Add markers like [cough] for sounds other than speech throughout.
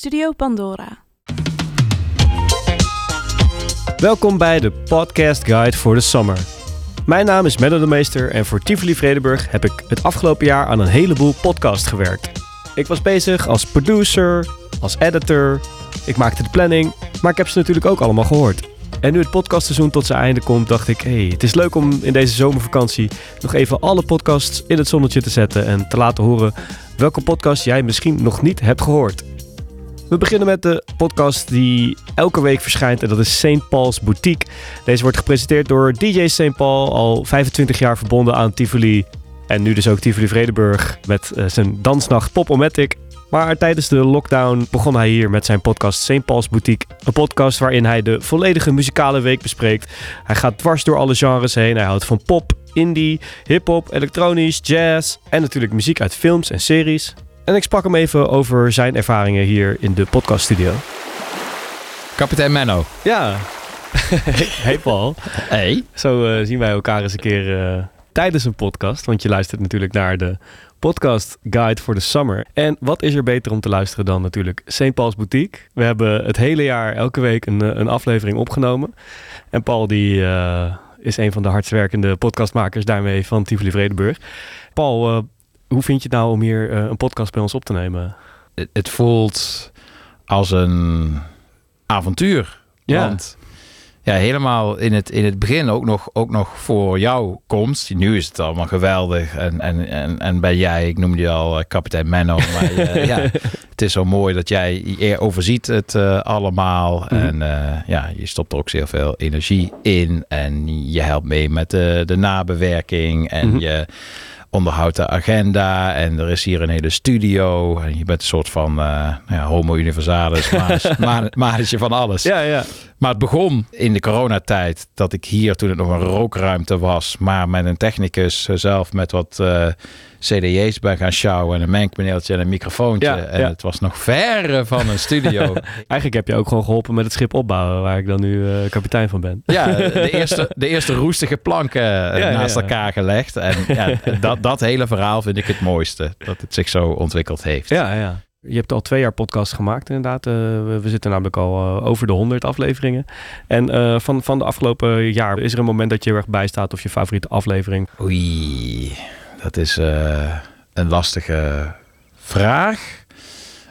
Studio Pandora. Welkom bij de Podcast Guide voor de Summer. Mijn naam is Menno de Meester en voor Tivoli Vredenburg heb ik het afgelopen jaar aan een heleboel podcasts gewerkt. Ik was bezig als producer, als editor, ik maakte de planning, maar ik heb ze natuurlijk ook allemaal gehoord. En nu het podcastseizoen tot zijn einde komt, dacht ik: hey, het is leuk om in deze zomervakantie nog even alle podcasts in het zonnetje te zetten en te laten horen welke podcast jij misschien nog niet hebt gehoord. We beginnen met de podcast die elke week verschijnt en dat is St. Paul's Boutique. Deze wordt gepresenteerd door DJ St. Paul, al 25 jaar verbonden aan Tivoli. En nu dus ook Tivoli Vredenburg met uh, zijn dansnacht Pop-O-Matic. Maar tijdens de lockdown begon hij hier met zijn podcast St. Paul's Boutique. Een podcast waarin hij de volledige muzikale week bespreekt. Hij gaat dwars door alle genres heen. Hij houdt van pop, indie, hip-hop, elektronisch, jazz en natuurlijk muziek uit films en series. En ik sprak hem even over zijn ervaringen hier in de podcaststudio. Kapitein Menno. Ja. [laughs] hey Paul. Hey. Zo uh, zien wij elkaar eens een keer uh, tijdens een podcast. Want je luistert natuurlijk naar de podcast Guide voor de Summer. En wat is er beter om te luisteren dan natuurlijk St. Paul's Boutique. We hebben het hele jaar elke week een, een aflevering opgenomen. En Paul die uh, is een van de hardst werkende podcastmakers daarmee van Tivoli Vredenburg. Paul, hoe vind je het nou om hier uh, een podcast bij ons op te nemen? Het, het voelt als een avontuur. Ja. Want ja, helemaal in het, in het begin ook nog, ook nog voor jouw komst. Nu is het allemaal geweldig. En, en, en, en ben jij, ik noemde je al uh, kapitein Menno. [laughs] Maar uh, ja, het is zo mooi dat jij overziet het uh, allemaal. Mm -hmm. En ja, je stopt er ook zeer veel energie in. En je helpt mee met de, de nabewerking. En mm -hmm. je onderhoudt de agenda en er is hier een hele studio. En je bent een soort van uh, ja, homo universalis, [laughs] mannetje van alles. Ja, ja. Maar het begon in de coronatijd dat ik hier, toen het nog een rookruimte was, maar met een technicus zelf met wat uh, CD's ben gaan sjouwen en een mengpaneeltje en een microfoontje. Ja, en ja. het was nog verre van een studio. [laughs] Eigenlijk heb je ook gewoon geholpen met het schip opbouwen, waar ik dan nu uh, kapitein van ben. Ja, de eerste, de eerste roestige planken ja, naast elkaar gelegd. En dat, dat hele verhaal vind ik het mooiste, dat het zich zo ontwikkeld heeft. Ja, ja. Je hebt al twee jaar podcast gemaakt inderdaad. Uh, we, zitten namelijk al uh, over de 100 afleveringen. En uh, van, van de afgelopen jaar, is er een moment dat je er erg bij staat of je favoriete aflevering? Oei, dat is een lastige vraag.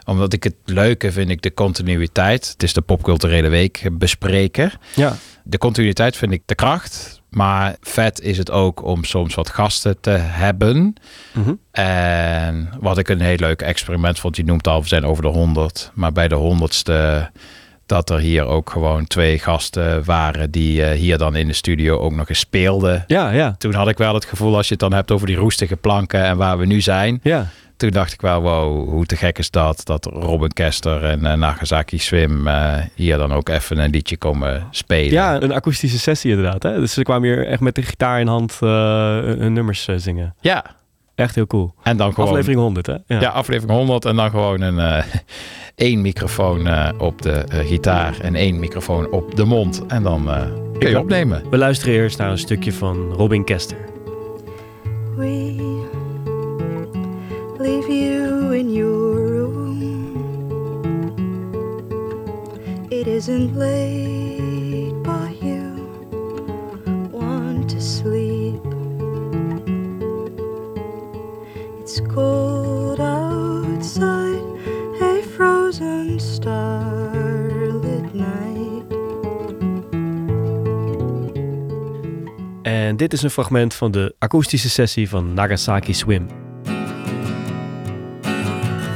Omdat ik het leuke vind ik de continuïteit. Het is de popculturele week bespreken. Ja. De continuïteit vind ik de kracht. Maar vet is het ook om soms wat gasten te hebben. Mhm. En wat ik een heel leuk experiment vond, je noemt al, we zijn over de 100. Maar bij de honderdste dat er hier ook gewoon twee gasten waren die uh, hier dan in de studio ook nog eens speelden. Ja, ja. Toen had ik wel het gevoel, als je het dan hebt over die roestige planken en waar we nu zijn. Ja. Toen dacht ik wel, wow, hoe te gek is dat, dat Robin Kester en uh, Nagasaki Swim uh, hier dan ook even een liedje komen spelen. Ja, een akoestische sessie inderdaad. Hè? Dus ze kwamen hier echt met de gitaar in hand hun nummers zingen. Ja. Echt heel cool. En dan gewoon... Aflevering 100, hè? Ja, ja aflevering 100 en dan gewoon een, uh, [laughs] één microfoon uh, op de uh, gitaar en één microfoon op de mond. En dan kun je opnemen. We luisteren eerst naar een stukje van Robin Kester. We leave you in your room. It isn't late, cold outside, a frozen starlit night. En dit is een fragment van de akoestische sessie van Nagasaki Swim.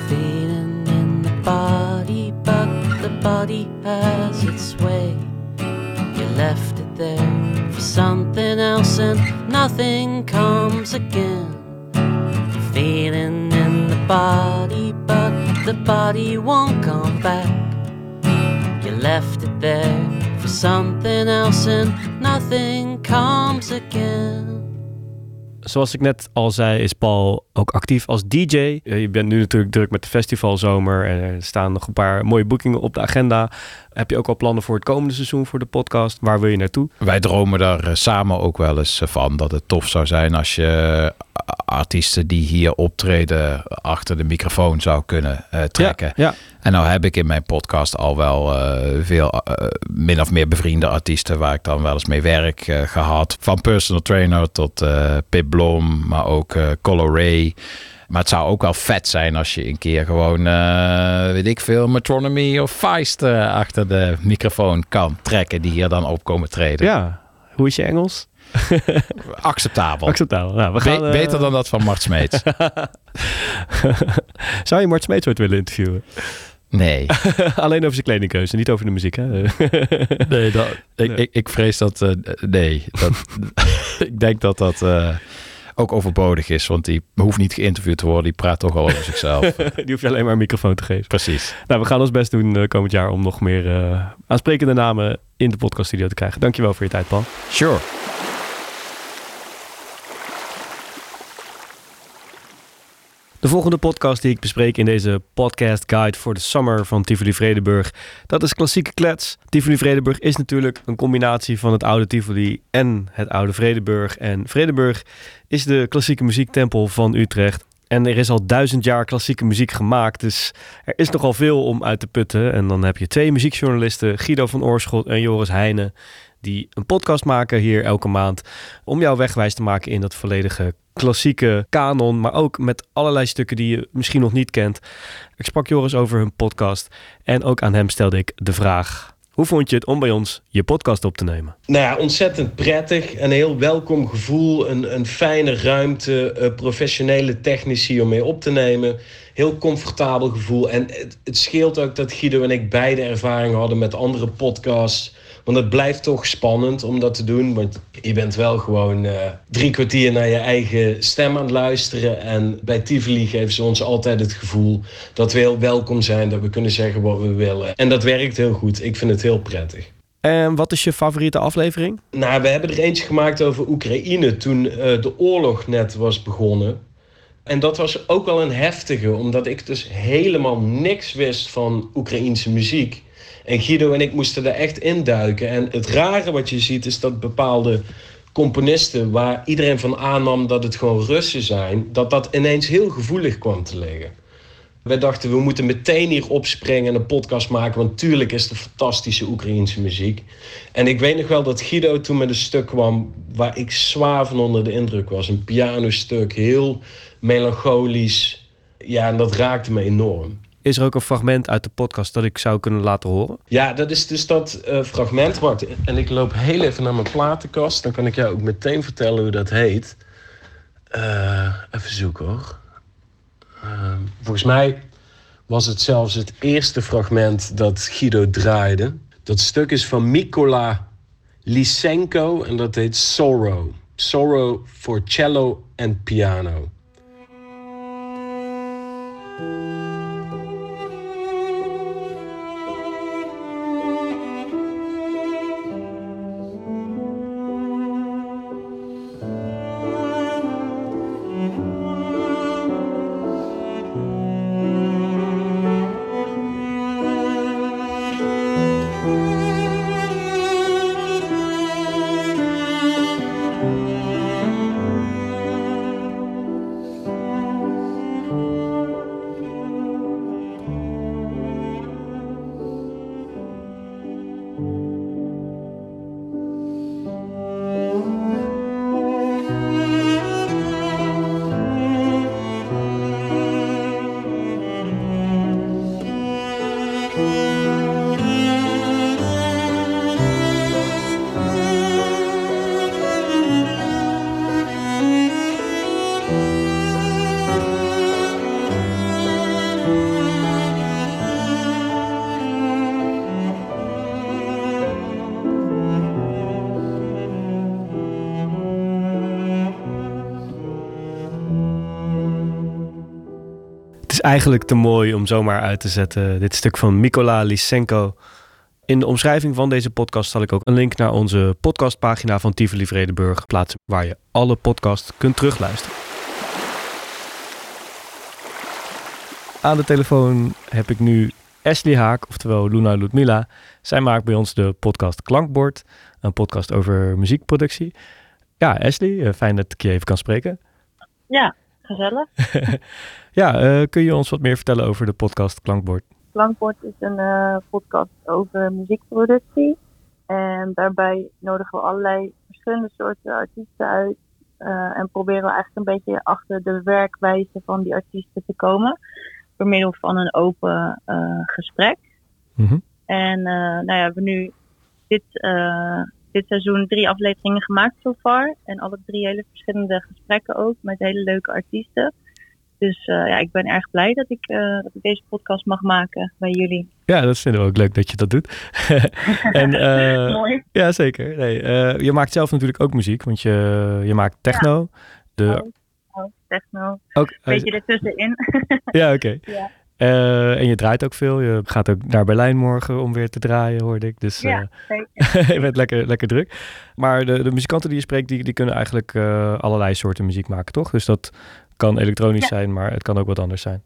feeling in the body, but the body has its way. You left it there for something else, and nothing comes again. Feeling in the body, but the body won't come back. You left it there for something else, and nothing comes again. Zoals ik net al zei, is Paul ook actief als DJ. Je bent nu natuurlijk druk met de festivalzomer en er staan nog een paar mooie boekingen op de agenda. Heb je ook al plannen voor het komende seizoen voor de podcast? Waar wil je naartoe? Wij dromen daar eh, samen ook wel eens eh, van dat het tof zou zijn als je artiesten die hier optreden achter de microfoon zou kunnen eh, trekken. Ja, ja. En nou heb ik in mijn podcast al wel eh, veel eh, min of meer bevriende artiesten waar ik dan wel eens mee werk eh, gehad. Van personal trainer tot eh Pip Blom, maar ook eh Color Ray. Maar het zou ook wel vet zijn als je een keer gewoon, eh, weet ik veel, Metronomy of Feist eh, achter de microfoon kan trekken. Die hier dan op komen treden. ja. Hoe is je Engels? [laughs] Acceptabel. Acceptabel. Nou, we gaan, eh, beter dan dat van Mart Smeets. [laughs] Zou je Mart Smeets ooit willen interviewen? Nee. [laughs] Alleen over zijn kledingkeuze, niet over de muziek, hè? Nee, dat, ik, Nee. Ik, ik vrees dat. nee. Dat, ik denk dat dat ook overbodig is. Want die hoeft niet geïnterviewd te worden. Die praat toch al over zichzelf. [laughs] Die hoef je alleen maar een microfoon te geven. Precies. Nou, we gaan ons best doen eh, komend jaar om nog meer eh, aansprekende namen in de podcaststudio te krijgen. Dankjewel voor je tijd, Paul. Sure. De volgende podcast die ik bespreek in deze podcast guide voor de summer van Tivoli Vredenburg, dat is klassieke klets. Tivoli Vredenburg is natuurlijk een combinatie van het oude Tivoli en het oude Vredenburg. En Vredenburg is de klassieke muziektempel van Utrecht. En er is al duizend jaar klassieke muziek gemaakt, dus er is nogal veel om uit te putten. En dan heb je twee muziekjournalisten, Guido van Oorschot en Joris Heijnen, die een podcast maken hier elke maand om jou wegwijs te maken in dat volledige klassieke kanon, maar ook met allerlei stukken die je misschien nog niet kent. Ik sprak Joris over hun podcast en ook aan hem stelde ik de vraag: hoe vond je het om bij ons je podcast op te nemen? Nou ja, ontzettend prettig. Een heel welkom gevoel. Een, een fijne ruimte. eh, professionele technici om mee op te nemen. Heel comfortabel gevoel. En het, het scheelt ook dat Guido en ik beide ervaring hadden met andere podcasts. Want het blijft toch spannend om dat te doen. Want je bent wel gewoon eh, drie kwartier naar je eigen stem aan het luisteren. En bij Tivoli geven ze ons altijd het gevoel dat we heel welkom zijn. Dat we kunnen zeggen wat we willen. En dat werkt heel goed. Ik vind het heel prettig. En wat is je favoriete aflevering? Nou, we hebben er eentje gemaakt over Oekraïne toen eh, de oorlog net was begonnen. En dat was ook wel een heftige, omdat ik dus helemaal niks wist van Oekraïense muziek. En Guido en ik moesten er echt induiken. En het rare wat je ziet is dat bepaalde componisten, waar iedereen van aannam dat het gewoon Russen zijn, dat dat ineens heel gevoelig kwam te liggen. Wij dachten, we moeten meteen hier opspringen en een podcast maken. Want tuurlijk is het fantastische Oekraïense muziek. En ik weet nog wel dat Guido toen met een stuk kwam... waar ik zwaar van onder de indruk was. Een pianostuk, heel melancholisch. Ja, en dat raakte me enorm. Is er ook een fragment uit de podcast dat ik zou kunnen laten horen? Ja, dat is dus dat eh, fragment. Wacht, en ik loop heel even naar mijn platenkast. Dan kan ik jou ook meteen vertellen hoe dat heet. Eh, even zoeken hoor. Eh, volgens mij was het zelfs het eerste fragment dat Guido draaide. Dat stuk is van Mikola Lysenko en dat heet Sorrow. Sorrow for cello en piano. Eigenlijk te mooi om zomaar uit te zetten. Dit stuk van Mikola Lysenko. In de omschrijving van deze podcast zal ik ook een link naar onze podcastpagina van Tivoli Vredenburg plaatsen, waar je alle podcasts kunt terugluisteren. Aan de telefoon heb ik nu Ashley Haak, oftewel Luna Ludmila. Zij maakt bij ons de podcast Klankbord, een podcast over muziekproductie. Ja, Ashley, eh, fijn dat ik je even kan spreken. Gezellig. [laughs] Ja, eh, kun je ons wat meer vertellen over de podcast Klankbord? Klankbord is een eh, podcast over muziekproductie. En daarbij nodigen we allerlei verschillende soorten artiesten uit. eh, en proberen we eigenlijk een beetje achter de werkwijze van die artiesten te komen. Door middel van een open gesprek. Mhm. En nou ja, we hebben nu dit, dit seizoen drie afleveringen gemaakt so far. En alle drie hele verschillende gesprekken ook met hele leuke artiesten. Dus eh, ja, ik ben erg blij dat ik, eh, dat ik deze podcast mag maken bij jullie. Ja, dat vinden we ook leuk dat je dat doet. [laughs] en, eh, Mooi. ja, zeker. Nee, je maakt zelf natuurlijk ook muziek, want je, je maakt techno. De, Oh, techno. ook, Beetje ertussenin. [laughs] ja, oké. Ja. En je draait ook veel. Je gaat ook naar Berlijn morgen om weer te draaien, hoorde ik. Dus Ja, zeker. [laughs] je bent lekker, lekker druk. Maar de, de muzikanten die je spreekt, die, die kunnen eigenlijk allerlei soorten muziek maken, toch? Dus dat kan elektronisch Ja. zijn, maar het kan ook wat anders zijn.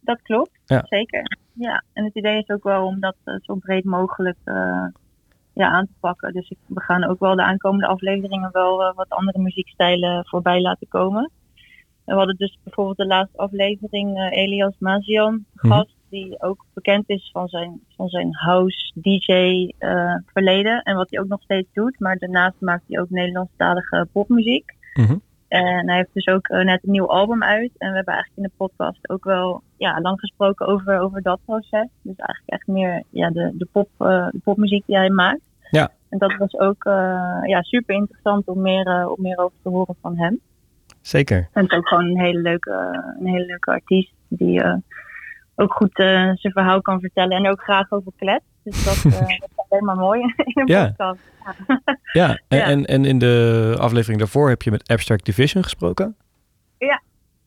Dat klopt, Ja. zeker. Ja, en het idee is ook wel om dat eh, zo breed mogelijk eh, ja, aan te pakken. Dus ik, we gaan ook wel de aankomende afleveringen wel eh, wat andere muziekstijlen voorbij laten komen. En we hadden dus bijvoorbeeld de laatste aflevering Elias Mazian Mhm. gast, die ook bekend is van zijn, van zijn house DJ verleden. En wat hij ook nog steeds doet. Maar daarnaast maakt hij ook Nederlandstalige popmuziek. Mhm. En hij heeft dus ook eh, net een nieuw album uit. En we hebben eigenlijk in de podcast ook wel ja, lang gesproken over, over dat proces. Dus eigenlijk echt meer ja, de, de, pop, eh, de popmuziek die hij maakt. Ja. En dat was ook eh, ja, super interessant om meer, om meer over te horen van hem. Zeker. En het is ook gewoon een hele leuke, een hele leuke artiest die ook goed zijn verhaal kan vertellen en ook graag over klet. Dus dat, dat [laughs] alleen maar mooi [laughs] in een Ja. podcast. [laughs] Ja, en, Ja. En, en in de aflevering daarvoor heb je met Abstract Division gesproken.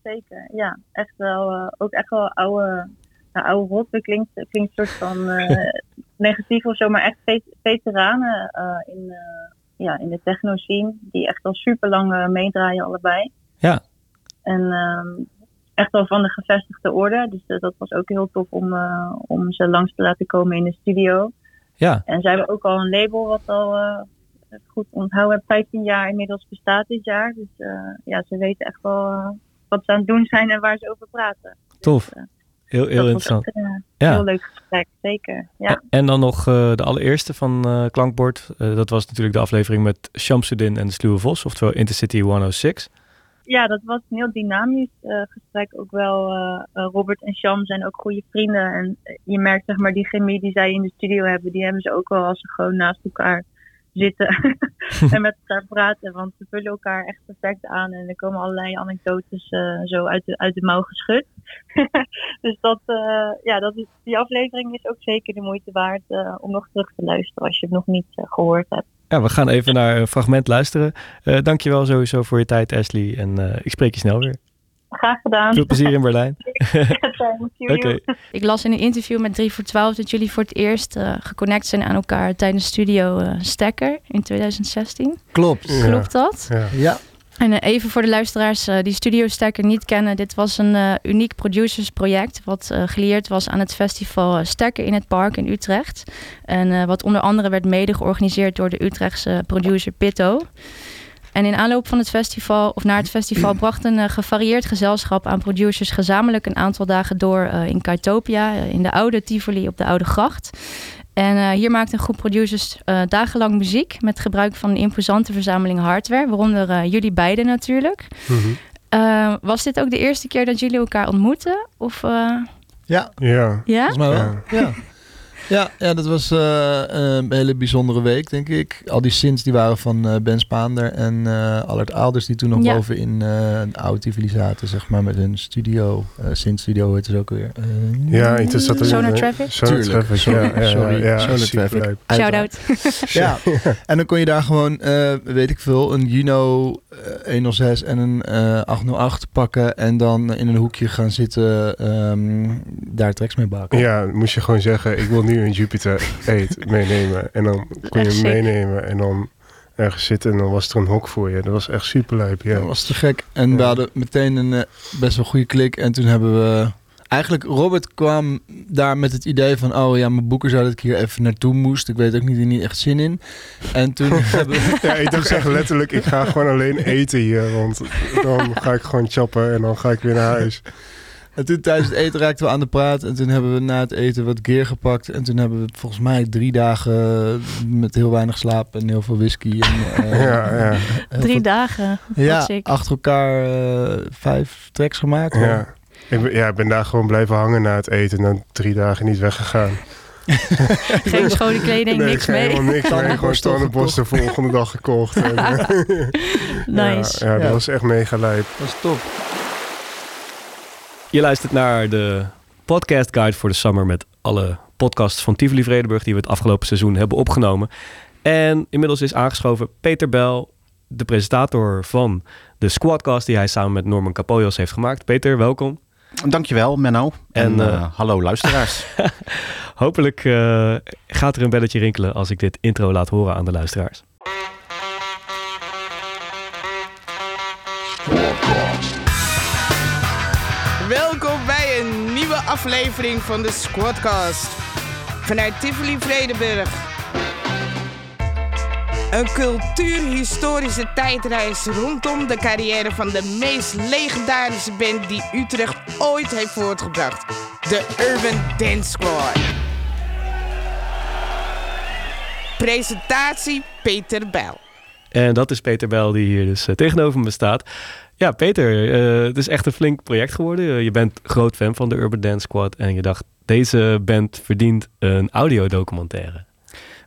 Zeker, ja. Echt wel, eh, ook echt wel oude, nou, oude rot. Klinkt, klinkt een soort van eh, [laughs] negatief of zo, maar echt vet- veteranen eh, in, ja, in de techno scene. Die echt al super lang meedraaien allebei. Ja. En ehm, echt wel van de gevestigde orde. Dus dat was ook heel tof om, om ze langs te laten komen in de studio. Ja, En zij hebben ook al een label wat al eh, goed onthouden heb, 15 jaar inmiddels bestaat dit jaar. Dus eh, ja, ze weten echt wel eh, wat ze aan het doen zijn en waar ze over praten. tof. Dus, eh, Heel, interessant. Ja. heel leuk gesprek, zeker. Ja, En, dan nog de allereerste van eh, Klankbord. Dat was natuurlijk de aflevering met Shamsuddin en de Sluwe Vos, oftewel Intercity 106. Ja dat was een heel dynamisch eh, gesprek. Ook wel, eh, eh, Robert en Sham zijn ook goede vrienden. En je merkt zeg maar die chemie die zij in de studio hebben, die hebben ze ook wel als ze gewoon naast elkaar zitten [laughs] en met elkaar praten. Want ze vullen elkaar echt perfect aan en er komen allerlei anekdotes zo uit de, uit de mouw geschud. [laughs] dus dat, ja, dat is, die aflevering is ook zeker de moeite waard om nog terug te luisteren als je het nog niet eh, gehoord hebt. Ja, we gaan even naar een fragment luisteren. Eh dankjewel sowieso voor je tijd, Ashley. En eh, ik spreek je snel weer. Graag gedaan. Veel plezier in Berlijn. [laughs] Thank you. Oké. Ik las in een interview met 3 voor 12 dat jullie voor het eerst eh geconnect zijn aan elkaar tijdens Studio Stekker in 2016. Klopt. Ja. Klopt dat? Ja. Ja, En eh, even voor de luisteraars eh, die Studio Stekker niet kennen. Dit was een eh, uniek producersproject wat gelieerd was aan het festival Stekker in het Park in Utrecht. En wat onder andere werd mede georganiseerd door de Utrechtse producer Pitto. En in aanloop van het festival, of naar het festival, bracht een gevarieerd gezelschap aan producers gezamenlijk een aantal dagen door in Kaitopia, in de oude Tivoli op de Oude Gracht. En eh, hier maakte een groep producers eh, dagenlang muziek met gebruik van een imposante verzameling hardware, waaronder eh, jullie beiden natuurlijk. Mhm. Was dit ook de eerste keer dat jullie elkaar ontmoetten? Of, eh, ja, Ja. ja? volgens mij wel. Ja. Ja. Ja, ja, dat was eh, een hele bijzondere week, denk ik. Al die synths die waren van eh, Ben Spaander en eh Allard Aalders... die toen nog Ja. boven in eh, een oude Tivoli zaten, zeg maar, met hun studio. eh synth-studio heet het ook weer. Ja, het is dat Sonar Traffic? Sonar. Traffic, Sorry, ja, ja, sorry. ja, Sonar. Traffic. Shout-out. [laughs] Ja, en dan kon je daar gewoon, eh, weet ik veel, een Juno eh, 106 en een eh 808 pakken en dan in een hoekje gaan zitten, ehm, daar tracks mee baken. Ja, moest je gewoon zeggen, ik wil nu een Jupiter 8 meenemen. En dan kon je hem sick. meenemen en dan ergens zitten en dan was er een hok voor je. Dat was echt super lijp, ja. Dat was te gek. En we hadden meteen een eh, best wel goede klik en toen hebben we eigenlijk, Robert kwam daar met het idee van... oh ja, mijn boeker zou dat ik hier even naartoe moest. Ik weet ook niet, niet echt zin in. En toen [laughs] hebben we... Ja, ik dacht echt letterlijk, ik ga gewoon alleen eten hier. Want dan ga ik gewoon chappen en dan ga ik weer naar huis. En toen tijdens het eten raakten we aan de praat. En toen hebben we na het eten wat gear gepakt. En toen hebben we volgens mij drie dagen met heel weinig slaap en heel veel whisky. En, [laughs] eh, Ja, ja. Drie veel- dagen. Ja, achter elkaar eh, vijf tracks gemaakt. Ja. Ik ben, ja, ik ben daar gewoon blijven hangen na het eten en dan drie dagen niet weggegaan. [laughs] Geen schone kleding, nee, niks mee. helemaal niks mee. Gewoon tandenborstel de volgende dag gekocht. [laughs] En, eh, Nice. Ja, ja, dat was echt mega lijp. Dat is top. Je luistert naar de podcast guide voor de summer met alle podcasts van Tivoli Vredenburg die we het afgelopen seizoen hebben opgenomen. En inmiddels is aangeschoven Peter Bel, de presentator van de Squadcast die hij samen met Norman Capoyos heeft gemaakt. Peter, welkom. Dankjewel, Menno. En, En, eh, eh, hallo luisteraars. [laughs] Hopelijk eh, gaat er een belletje rinkelen als ik dit intro laat horen aan de luisteraars. Aflevering van de Squadcast. Vanuit Tivoli Vredenburg. Een cultuurhistorische tijdreis rondom de carrière van de meest legendarische band die Utrecht ooit heeft voortgebracht. De Urban Dance Squad. Presentatie Peter Bijl. En dat is Peter Bel die hier dus eh, tegenover me staat. Ja, Peter, eh, het is echt een flink project geworden. Je bent groot fan van de Urban Dance Squad en je dacht, deze band verdient een audiodocumentaire.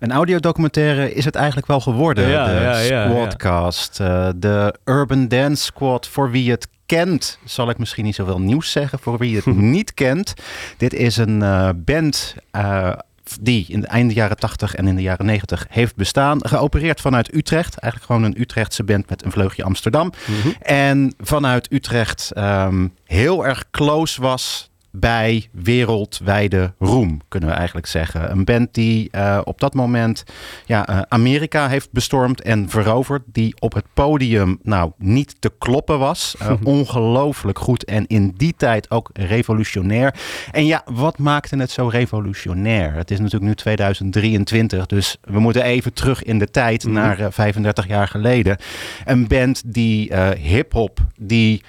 Een audiodocumentaire is het eigenlijk wel geworden. Ja, de ja, ja, Squadcast. eh, de Urban Dance Squad. Voor wie het kent, zal ik misschien niet zoveel nieuws zeggen. Voor wie het [laughs] niet kent. Dit is een band... eh, die in de einde jaren 80 en in de jaren 90 heeft bestaan. Geopereerd vanuit Utrecht. Eigenlijk gewoon een Utrechtse band met een vleugje Amsterdam. En vanuit Utrecht ehm, heel erg close was bij wereldwijde roem, kunnen we eigenlijk zeggen. Een band die eh, op dat moment ja, eh, Amerika heeft bestormd en veroverd. Die op het podium nou niet te kloppen was. Eh, [laughs] ongelooflijk goed en in die tijd ook revolutionair. En ja, wat maakte het zo revolutionair? Het is natuurlijk nu 2023, dus we moeten even terug in de tijd naar eh, 35 jaar geleden. Een band die hip-hop, die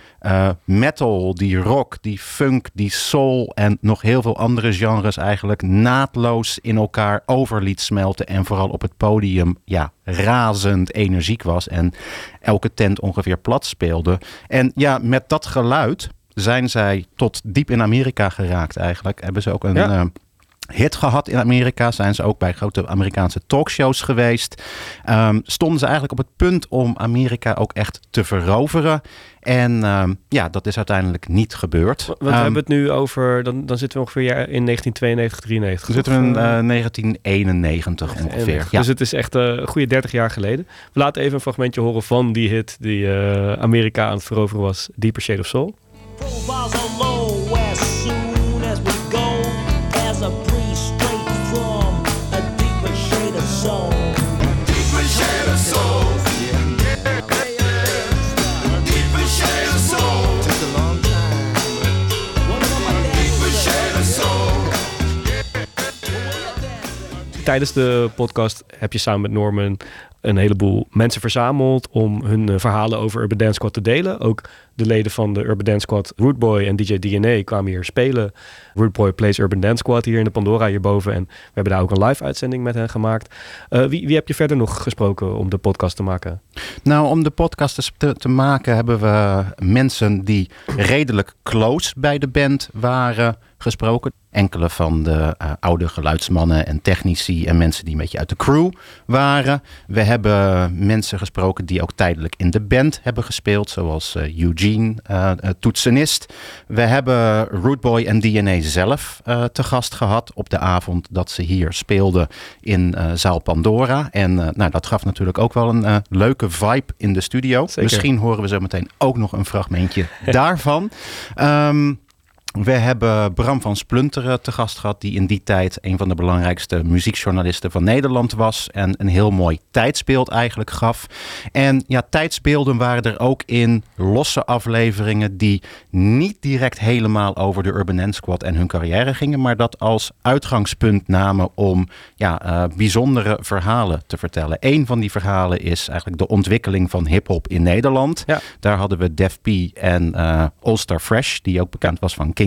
metal, die rock, die funk, die soul en nog heel veel andere genres eigenlijk naadloos in elkaar over liet smelten. En vooral op het podium ja, razend energiek was en elke tent ongeveer plat speelde. En ja, met dat geluid zijn zij tot diep in Amerika geraakt eigenlijk. Hebben ze ook een... Ja. eh, hit gehad in Amerika. Zijn ze ook bij grote Amerikaanse talkshows geweest. Ehm, stonden ze eigenlijk op het punt om Amerika ook echt te veroveren. En ehm, ja, dat is uiteindelijk niet gebeurd. Want we Ehm, hebben het nu over, dan, dan zitten we ongeveer in 1992, 93. dan zitten we in of, eh, eh, 1991 ongeveer. Ja. Dus het is echt eh, een goede 30 jaar geleden. We laten even een fragmentje horen van die hit die eh, Amerika aan het veroveren was, Deeper Shade of Soul. Profiles Tijdens de podcast heb je samen met Norman een heleboel mensen verzameld om hun eh, verhalen over Urban Dance Squad te delen. Ook de leden van de Urban Dance Squad, Rootboy en DJ DNA, kwamen hier spelen. Rootboy plays Urban Dance Squad hier in de Pandora hierboven. En we hebben daar ook een live uitzending met hen gemaakt. Eh, wie, wie heb je verder nog gesproken om de podcast te maken? Nou, om de podcast te, te maken hebben we mensen die redelijk close bij de band waren gesproken. Enkele van de eh, oude geluidsmannen en technici en mensen die een beetje uit de crew waren. We hebben mensen gesproken die ook tijdelijk in de band hebben gespeeld, zoals eh, Eugene, eh, toetsenist. We hebben Rootboy en DNA zelf te gast gehad op de avond dat ze hier speelden in zaal Pandora. En nou, dat gaf natuurlijk ook wel een leuke vibe in de studio. Zeker. Misschien horen we zo meteen ook nog een fragmentje [laughs] daarvan. Ehm, We hebben Bram van Splunteren te gast gehad, die in die tijd een van de belangrijkste muziekjournalisten van Nederland was. En een heel mooi tijdsbeeld eigenlijk gaf. En ja, tijdsbeelden waren er ook in losse afleveringen die niet direct helemaal over de Urban Dance Squad en hun carrière gingen, maar dat als uitgangspunt namen om ja, eh, bijzondere verhalen te vertellen. Een van die verhalen is eigenlijk de ontwikkeling van hip-hop in Nederland. Daar hadden we Def P en eh All Star Fresh, die ook bekend was van King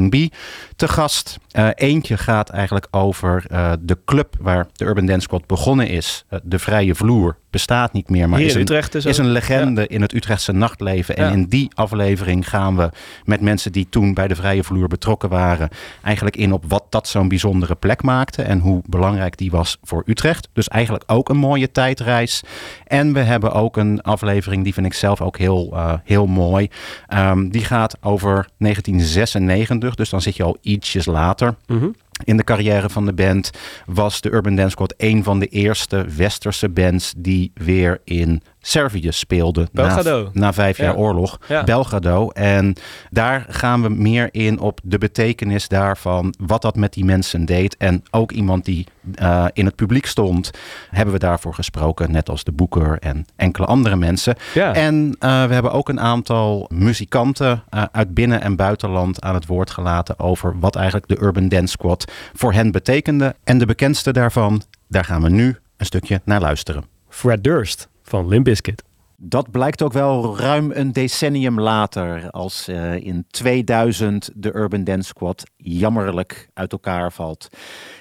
Te gast. Eh, eentje gaat eigenlijk over eh, de club waar de Urban Dance Squad begonnen is. Eh, de Vrije Vloer bestaat niet meer, maar Hier is een, Utrecht is een legende in het Utrechtse nachtleven. En Ja. in die aflevering gaan we met mensen die toen bij de Vrije Vloer betrokken waren, eigenlijk in op wat dat zo'n bijzondere plek maakte en hoe belangrijk die was voor Utrecht. Dus eigenlijk ook een mooie tijdreis. En we hebben ook een aflevering, die vind ik zelf ook heel, eh, heel mooi. Ehm, die gaat over 1996, dus dan zit je al ietsjes later. Mhm. In de carrière van de band was de Urban Dance Squad een van de eerste westerse bands die weer in Servië speelde. Na, na vijf jaar Ja. oorlog. Ja. Belgrado. En daar gaan we meer in op de betekenis daarvan. Wat dat met die mensen deed. En ook iemand die eh, in het publiek stond. Hebben we daarvoor gesproken. Net als de boeker en enkele andere mensen. Ja. En eh, we hebben ook een aantal muzikanten eh, uit binnen- en buitenland aan het woord gelaten over wat eigenlijk de Urban Dance Squad voor hen betekende. En de bekendste daarvan, daar gaan we nu een stukje naar luisteren. Fred Durst van Limp Bizkit. Dat blijkt ook wel ruim een decennium later, als eh, in 2000 de Urban Dance Squad jammerlijk uit elkaar valt.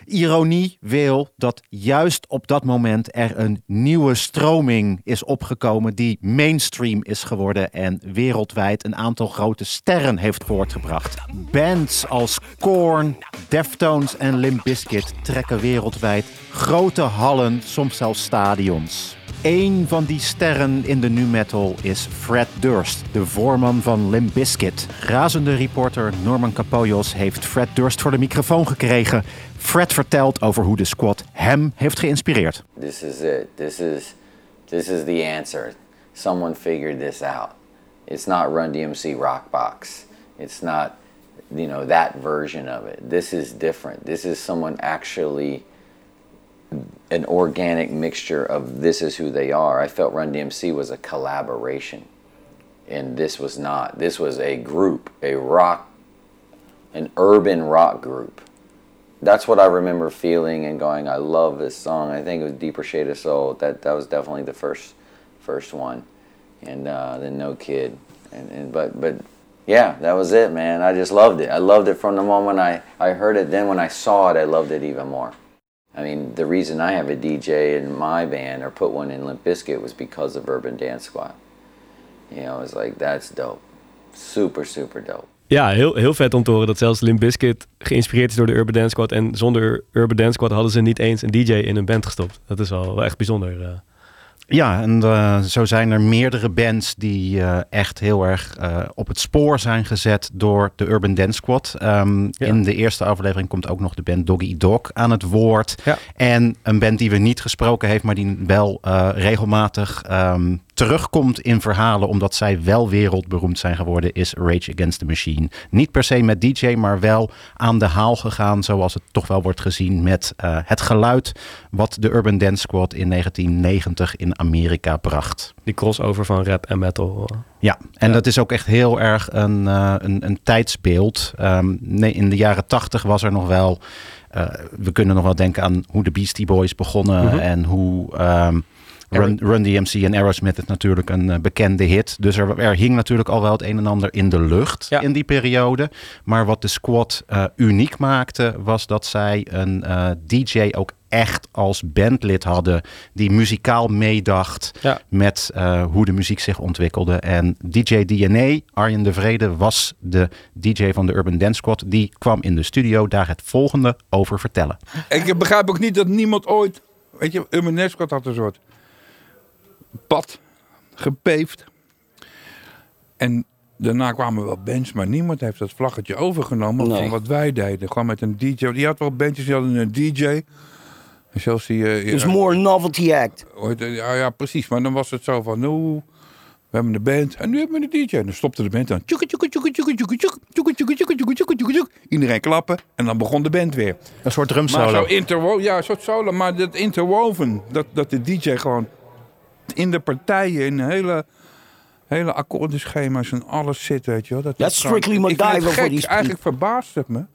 Ironie wil dat juist op dat moment er een nieuwe stroming is opgekomen die mainstream is geworden en wereldwijd een aantal grote sterren heeft voortgebracht. Bands als Korn, Deftones en Limp Bizkit trekken wereldwijd grote hallen, soms zelfs stadions. Eén van die sterren in de nu metal is Fred Durst, de voorman van Limp Bizkit. Razende reporter Norman Capollos heeft Fred Durst voor de microfoon gekregen. Fred vertelt over hoe de squad hem heeft geïnspireerd. This is it. This is this is the answer. Someone figured this out. It's not Run DMC Rockbox. It's not you know that version of it. This is different. This is someone actually an organic mixture of this is who they are. I felt Run DMC was a collaboration. And this was not. This was a group, a rock an urban rock group that's what I remember feeling and going, I love this song. I think it was Deeper Shade of Soul. That that was definitely the first first one, and uh, then No Kid, and, and but but yeah, that was it, man. I just loved it. I loved it from the moment I I heard it. Then when I saw it, I loved it even more. I mean, the reason I have a DJ in my band or put one in Limp Bizkit was because of Urban Dance Squad. You know, it's like that's dope, super super dope. Ja, heel, heel vet om te horen dat zelfs Limp Bizkit geïnspireerd is door de Urban Dance Squad. En zonder Urban Dance Squad hadden ze niet eens een DJ in hun band gestopt. Dat is wel, wel echt bijzonder. eh. Ja, en eh, zo zijn er meerdere bands die eh, echt heel erg op het spoor zijn gezet door de Urban Dance Squad. Ehm, In de eerste aflevering komt ook nog de band Doggy Dog aan het woord. En een band die we niet gesproken heeft, maar die wel regelmatig ehm, terugkomt in verhalen, omdat zij wel wereldberoemd zijn geworden, is Rage Against the Machine. Niet per se met DJ, maar wel aan de haal gegaan, zoals het toch wel wordt gezien met eh, het geluid wat de Urban Dance Squad in 1990 in Amerika bracht. Die crossover van rap en metal. Ja, en dat is ook echt heel erg een, eh, een, een tijdsbeeld. Ehm, nee, in de jaren tachtig was er nog wel... eh, we kunnen nog wel denken aan hoe de Beastie Boys begonnen... Mhm. en hoe ehm, Run, Run DMC en Aerosmith het natuurlijk een eh, bekende hit. Dus er, er hing natuurlijk al wel het een en ander in de lucht in die periode. Maar wat de squad eh, uniek maakte... was dat zij een eh, DJ ook echt als bandlid hadden... die muzikaal meedacht met eh, hoe de muziek zich ontwikkelde. En DJ DNA, Arjen de Vrede, was de DJ van de Urban Dance Squad. Die kwam in de studio daar het volgende over vertellen. Ik begrijp ook niet dat niemand ooit... Weet je, Urban Dance Squad had een soort pad gepeefd. En daarna kwamen wel bands, maar niemand heeft dat vlaggetje overgenomen van wat wij deden. Gewoon met een DJ. Die had wel bandjes, die hadden een DJ. Zelfs die, dus ja, more novelty act. Ja, ja, precies. Maar dan was het zo van, nou, we hebben de band en nu hebben we de DJ. En dan stopte de band dan. Iedereen klappen en dan begon de band weer. Een soort drumsolo. Maar zo interwoven, ja, een soort solo. Maar dat interwoven, dat, dat de DJ gewoon in de partijen, in hele, hele akkoordenschema's en alles zit, weet je wel. Dat That's is strictly MacGyver voor die Eigenlijk verbaast het me.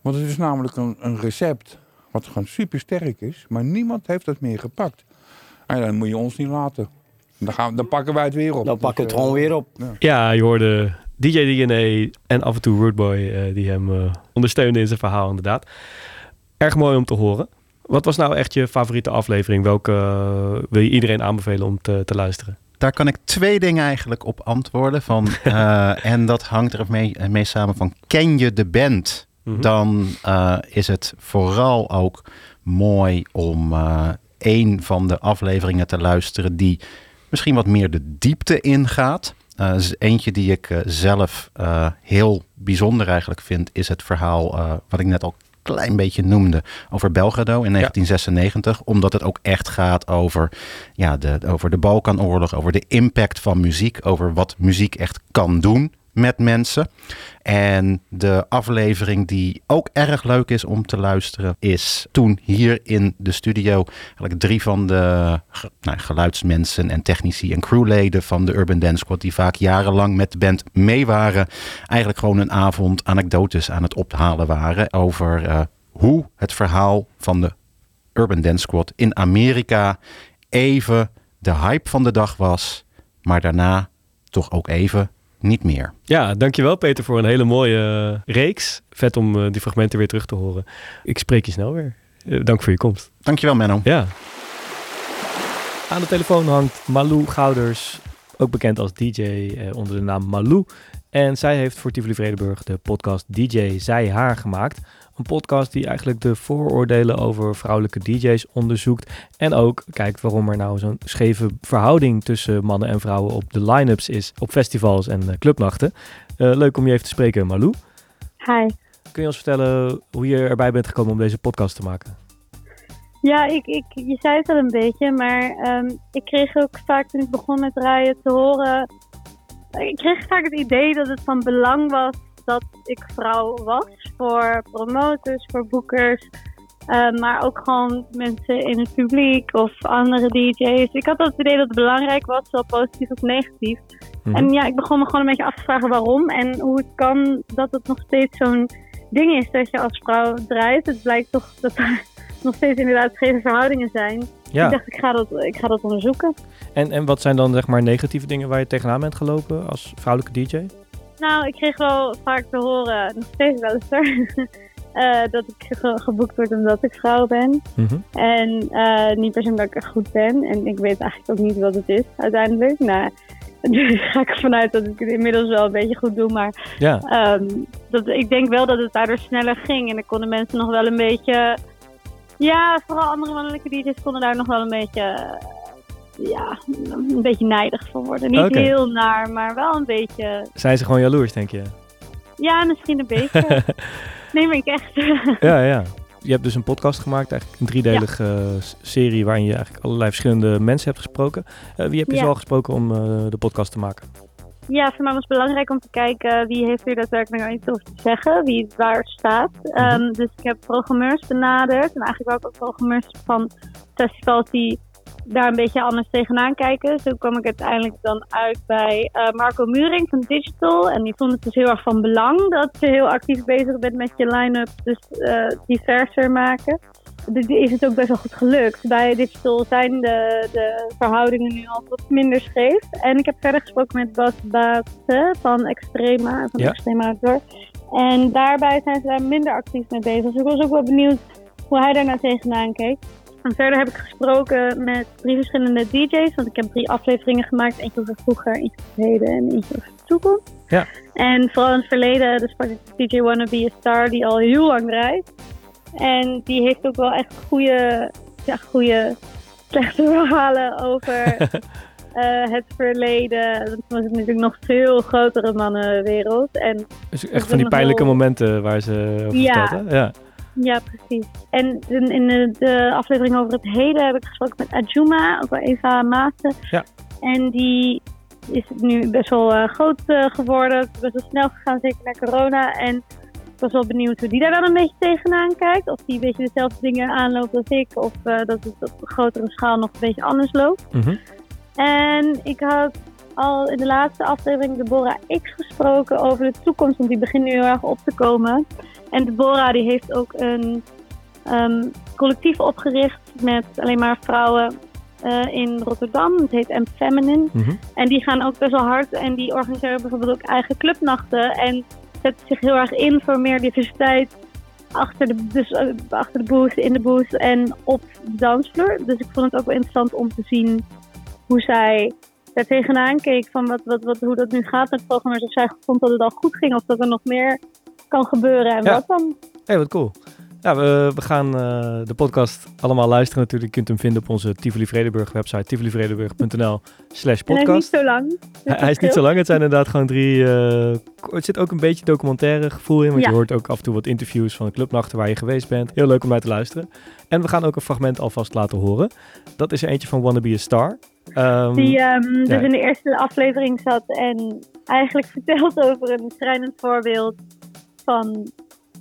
Want het is namelijk een, een recept wat gewoon super sterk is. Maar niemand heeft dat meer gepakt. En dan moet je ons niet laten. Dan, gaan, dan pakken wij het weer op. Dan pakken we het gewoon weer op. ja. Ja, je hoorde DJ DNA en af en toe Rootboy eh, die hem eh, ondersteunde in zijn verhaal inderdaad. Erg mooi om te horen. Wat was nou echt je favoriete aflevering? Welke eh, wil je iedereen aanbevelen om te, te luisteren? Daar kan ik twee dingen eigenlijk op antwoorden. Van, [laughs] eh, en dat hangt er mee, mee samen van, ken je de band? Mhm. Dan eh, is het vooral ook mooi om eh een van de afleveringen te luisteren die misschien wat meer de diepte ingaat. Eh, is eentje die ik eh, zelf eh, heel bijzonder eigenlijk vind, is het verhaal eh, wat ik net al klein beetje noemde over Belgrado in 1996. Omdat het ook echt gaat over, ja, de, over de Balkanoorlog, over de impact van muziek, over wat muziek echt kan doen met mensen. En de aflevering die ook erg leuk is om te luisteren, is toen hier in de studio eigenlijk drie van de nou, geluidsmensen en technici en crewleden van de Urban Dance Squad, die vaak jarenlang met de band mee waren, eigenlijk gewoon een avond anekdotes aan het ophalen waren over eh, hoe het verhaal van de Urban Dance Squad in Amerika even de hype van de dag was, maar daarna toch ook even niet meer. Ja, dankjewel Peter voor een hele mooie eh, reeks. Vet om eh, die fragmenten weer terug te horen. Ik spreek je snel weer. Eh, dank voor je komst. Dankjewel Menno. Ja. Aan de telefoon hangt Malou Gouders, ook bekend als DJ onder de naam Malou. En zij heeft voor Tivoli Vredenburg de podcast DJ Zij Haar gemaakt. Een podcast die eigenlijk de vooroordelen over vrouwelijke DJ's onderzoekt. En ook kijkt waarom er nou zo'n scheve verhouding tussen mannen en vrouwen op de line-ups is op festivals en eh, clubnachten. Eh, leuk om je even te spreken, Malou. Hi. Kun je ons vertellen hoe je erbij bent gekomen om deze podcast te maken? Ja, ik, ik, je zei het al een beetje, maar ehm, ik kreeg ook vaak toen ik begon met draaien te horen. Ik kreeg vaak het idee dat het van belang was dat ik vrouw was. Voor promotors, voor boekers, eh, maar ook gewoon mensen in het publiek of andere DJ's. Ik had het idee dat het belangrijk was, zowel positief als negatief. Mhm. En ja, ik begon me gewoon een beetje af te vragen waarom en hoe het kan dat het nog steeds zo'n ding is dat je als vrouw draait. Het blijkt toch dat er nog steeds inderdaad scheve verhoudingen zijn. Ja. Ik dacht, ik ga, dat, ik ga dat onderzoeken. En, en wat zijn dan zeg maar negatieve dingen waar je tegenaan bent gelopen als vrouwelijke DJ? Nou, ik kreeg wel vaak te horen, nog steeds wel eens hoor, [laughs] eh, dat ik ge- geboekt word omdat ik vrouw ben. En eh, niet per se omdat ik goed ben. En ik weet eigenlijk ook niet wat het is uiteindelijk. Nou, [laughs] dus ga ik ervan uit dat ik het inmiddels wel een beetje goed doe. Maar Ja. ehm, dat, ik denk wel dat het daardoor sneller ging. En dan konden mensen nog wel een beetje... Ja, vooral andere mannelijke DJ's konden daar nog wel een beetje... eh, Ja, een beetje nijdig van worden. Niet heel naar, maar wel een beetje... Zijn ze gewoon jaloers, denk je? Ja, misschien een beetje. [laughs] nee, maar ik echt. [laughs] Ja, ja. Je hebt dus een podcast gemaakt, eigenlijk een driedelige eh, serie waarin je eigenlijk allerlei verschillende mensen hebt gesproken. Eh, wie heb je Ja. zo al gesproken om de podcast te maken? Ja, voor mij was het belangrijk om te kijken wie heeft hier daadwerkelijk nou iets over te zeggen, wie waar staat. Ehm, dus ik heb programmeurs benaderd en eigenlijk ook ook programmeurs van festivals die daar een beetje anders tegenaan kijken. Zo kwam ik uiteindelijk dan uit bij eh, Marco Muring van Digital. En die vond het dus heel erg van belang dat je heel actief bezig bent met je line-up, dus eh, diverser maken. Is het ook best wel goed gelukt. Bij Digital zijn de, de verhoudingen nu al wat minder scheef. En ik heb verder gesproken met Bas Baatse van Extrema, van Ja. Extrema. En daarbij zijn ze daar minder actief mee bezig. Dus ik was ook wel benieuwd hoe hij daar nou tegenaan keek. En verder heb ik gesproken met drie verschillende DJ's. Want ik heb drie afleveringen gemaakt. Eentje over vroeger, eentje over het heden en eentje over de toekomst. Ja. En vooral in het verleden dus sprak ik DJ Wanna Be a Star, die al heel lang draait. En die heeft ook wel echt goede, ja, goede slechte verhalen over [laughs] eh, het verleden. Dat was natuurlijk nog veel grotere mannenwereld. En Dus echt van die pijnlijke wel- momenten waar ze over Ja. vertelt, hè? Ja. Ja, precies. En in, in de, de aflevering over het heden heb ik gesproken met Ajuma, ook wel Eva Maassen. Ja. En die is nu best wel eh, groot eh, geworden, best wel snel gegaan, zeker na corona. En was wel benieuwd hoe die daar dan een beetje tegenaan kijkt. Of die een beetje dezelfde dingen aanloopt als ik. Of eh, dat het op grotere schaal nog een beetje anders loopt. Mhm. En ik had al in de laatste aflevering Deborah X gesproken over de toekomst. Want die begint nu heel erg op te komen. En Deborah die heeft ook een ehm, collectief opgericht met alleen maar vrouwen eh, in Rotterdam. Het heet M Feminine. Mhm. En die gaan ook best wel hard. En die organiseren bijvoorbeeld ook eigen clubnachten. En zetten zich heel erg in voor meer diversiteit. Achter de, dus, achter de booth, in de booth en op de dansvloer. Dus ik vond het ook wel interessant om te zien hoe zij daar tegenaan keek. Van wat, wat, wat, hoe dat nu gaat met programma's. Of zij vond dat het al goed ging. Of dat er nog meer kan gebeuren. En Ja. wat dan? Hey, wat cool. Ja, we, we gaan eh, de podcast allemaal luisteren natuurlijk. Je kunt hem vinden op onze Tivoli Vredenburg website, tivolivredenburg.nl slash En hij is niet podcast. zo lang. Dus Hij, is niet zo lang, het zijn inderdaad gewoon drie... eh, het zit ook een beetje documentaire gevoel in, want Ja. je hoort ook af en toe wat interviews van de clubnachten waar je geweest bent. Heel leuk om naar te luisteren. En we gaan ook een fragment alvast laten horen. Dat is er eentje van Wanna Be a Star. Ehm, Die ehm, dus ja. in de eerste aflevering zat en eigenlijk vertelt over een schrijnend voorbeeld van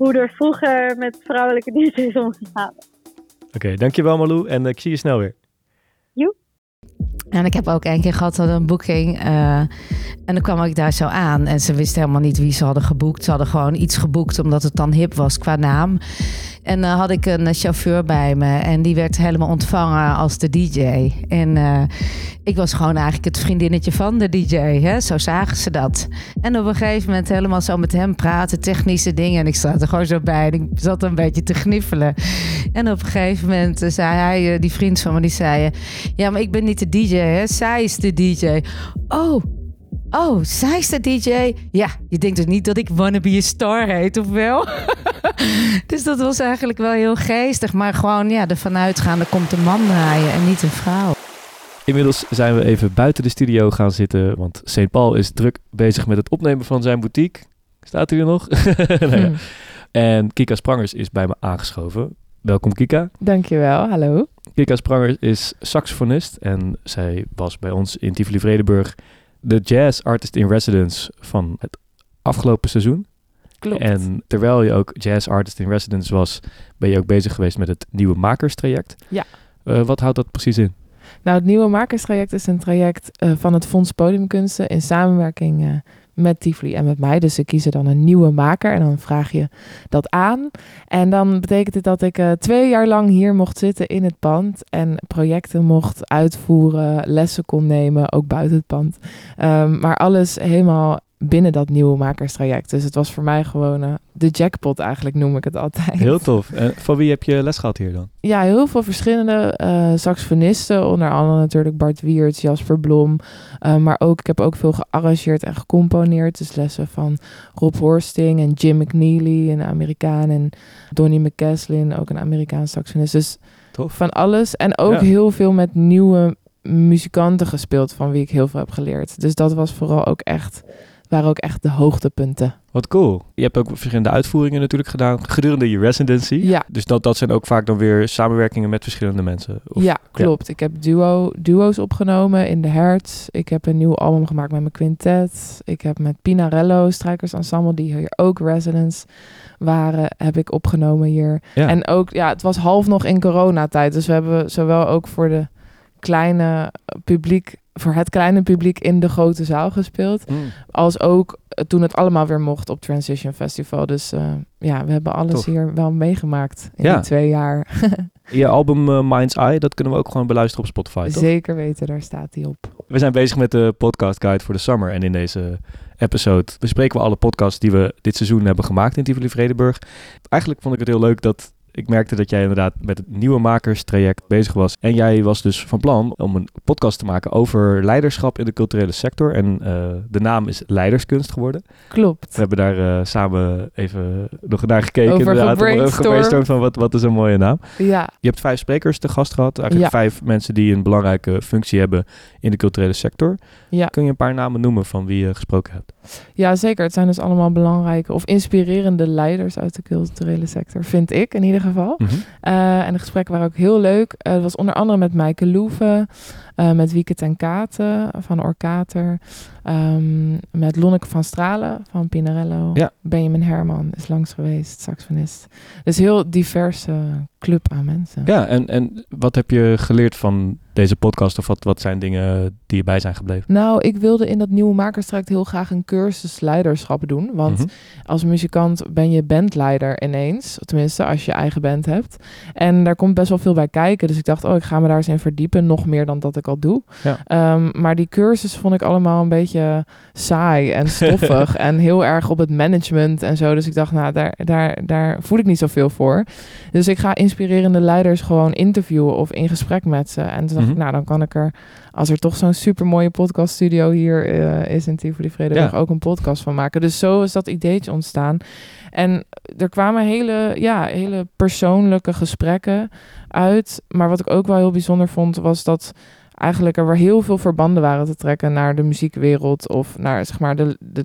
hoe er vroeger met vrouwelijke DJ's omgegaan. Oké, dankjewel Malou en ik zie je snel weer. En ik heb ook één keer gehad dat een boeking. eh, en dan kwam ik daar zo aan. En ze wisten helemaal niet wie ze hadden geboekt. Ze hadden gewoon iets geboekt omdat het dan hip was qua naam. En dan had ik een eh, chauffeur bij me. En die werd helemaal ontvangen als de DJ. En eh, ik was gewoon eigenlijk het vriendinnetje van de DJ. Hè? Zo zagen ze dat. En op een gegeven moment helemaal zo met hem praten. Technische dingen. En ik zat er gewoon zo bij. En ik zat een beetje te gniffelen. En op een gegeven moment zei hij, die vriend van me, die zei... ja, maar ik ben niet de DJ, hè? Zij is de DJ. Oh, oh, zij is de DJ? Ja, je denkt dus niet dat ik Wanna Be a Star heet, of wel? [laughs] dus dat was eigenlijk wel heel geestig. Maar gewoon, ja, ervan uitgaande komt een man draaien en niet een vrouw. Inmiddels zijn we even buiten de studio gaan zitten, want St. Paul is druk bezig met het opnemen van zijn boutique. Staat hij er nog? [laughs] Nou ja. Hmm. En Kika Sprangers is bij me aangeschoven. Welkom Kika. Dankjewel, hallo. Kika Sprangers is saxofonist en zij was bij ons in Tivoli Vredenburg de jazz artist in residence van het afgelopen seizoen. Klopt. En terwijl je ook jazz artist in residence was, ben je ook bezig geweest met het nieuwe makerstraject. Ja. Eh, wat houdt dat precies in? Nou, het nieuwe makerstraject is een traject eh, van het Fonds Podiumkunsten in samenwerking eh, met Tivoli en met mij. Dus ze kiezen dan een nieuwe maker en dan vraag je dat aan. En dan betekent het dat ik eh, twee jaar lang hier mocht zitten in het pand en projecten mocht uitvoeren, lessen kon nemen, ook buiten het pand. Ehm, maar alles helemaal binnen dat nieuwe makerstraject. Dus het was voor mij gewoon eh, de jackpot eigenlijk, noem ik het altijd. Heel [laughs] tof. En van wie heb je les gehad hier dan? Ja, heel veel verschillende eh, saxofonisten. Onder andere natuurlijk Bart Wiertz, Jasper Blom. Eh, maar ook, ik heb ook veel gearrangeerd en gecomponeerd. Dus lessen van Rob Horsting en Jim McNeely, een Amerikaan. En Donny McCaslin, ook een Amerikaans saxofonist. Dus Tof. van alles. En ook Ja. heel veel met nieuwe muzikanten gespeeld, van wie ik heel veel heb geleerd. Dus dat was vooral ook echt, waren ook echt de hoogtepunten. Wat cool. Je hebt ook verschillende uitvoeringen natuurlijk gedaan gedurende je residency. Ja. Dus dat, dat zijn ook vaak dan weer samenwerkingen met verschillende mensen. Of- ja, klopt. Ik heb duo, duo's opgenomen in de Hertz. Ik heb een nieuw album gemaakt met mijn quintet. Ik heb met Pinarello, strijkersensemble, die hier ook residents waren, heb ik opgenomen hier. Ja. En ook, ja, het was half nog in coronatijd. Dus we hebben zowel ook voor de kleine publiek, voor het kleine publiek in de grote zaal gespeeld. Mm. Als ook eh, toen het allemaal weer mocht op Transition Festival. Dus eh, ja, we hebben alles Tof. hier wel meegemaakt in Ja. die twee jaar. [laughs] Je album eh, Mind's Eye, dat kunnen we ook gewoon beluisteren op Spotify, toch? Zeker weten, daar staat hij op. We zijn bezig met de podcast guide voor de summer. En in deze episode bespreken we alle podcasts die we dit seizoen hebben gemaakt in Tivoli Vredenburg. Eigenlijk vond ik het heel leuk dat ik merkte dat jij inderdaad met het nieuwe makerstraject bezig was. En jij was dus van plan om een podcast te maken over leiderschap in de culturele sector. En eh, de naam is Leiderskunst geworden. Klopt. We hebben daar eh, samen even nog naar gekeken. Over inderdaad, gebrainstormd. gebrainstormd van wat, wat is een mooie naam. Ja. Je hebt vijf sprekers te gast gehad. Eigenlijk Ja. vijf mensen die een belangrijke functie hebben in de culturele sector. Ja. Kun je een paar namen noemen van wie je gesproken hebt? Ja, zeker. Het zijn dus allemaal belangrijke of inspirerende leiders uit de culturele sector, vind ik in ieder geval. Mhm. Eh, en de gesprekken waren ook heel leuk. Eh, het was onder andere met Maaike Loeven, Eh, met Wieke ten Katen van Orkater. Ehm, met Lonneke van Stralen van Pinarello. Ja. Benjamin Herman is langs geweest, saxofonist. Dus heel diverse club aan mensen. Ja, en, en wat heb je geleerd van deze podcast? Of wat, wat zijn dingen die je bij zijn gebleven? Nou, ik wilde in dat nieuwe makerstraject heel graag een cursus leiderschap doen. Want Mhm. als muzikant ben je bandleider ineens. Tenminste, als je je eigen band hebt. En daar komt best wel veel bij kijken. Dus ik dacht, oh, ik ga me daar eens in verdiepen. Nog meer dan dat ik al doe. Ja. Ehm, maar die cursus vond ik allemaal een beetje saai en [laughs] stoffig. en heel erg op het management en zo. Dus ik dacht, nou, daar, daar, daar voel ik niet zoveel voor. Dus ik ga inspirerende leiders gewoon interviewen of in gesprek met ze. En toen dacht Mhm. ik, nou, dan kan ik er, als er toch zo'n supermooie podcaststudio hier eh, is in Tivoli Vredenburg, Ja. ook een podcast van maken. Dus zo is dat ideetje ontstaan. En er kwamen hele, ja, hele persoonlijke gesprekken uit. Maar wat ik ook wel heel bijzonder vond, was dat eigenlijk er weer heel veel verbanden waren te trekken naar de muziekwereld of naar zeg maar de, de,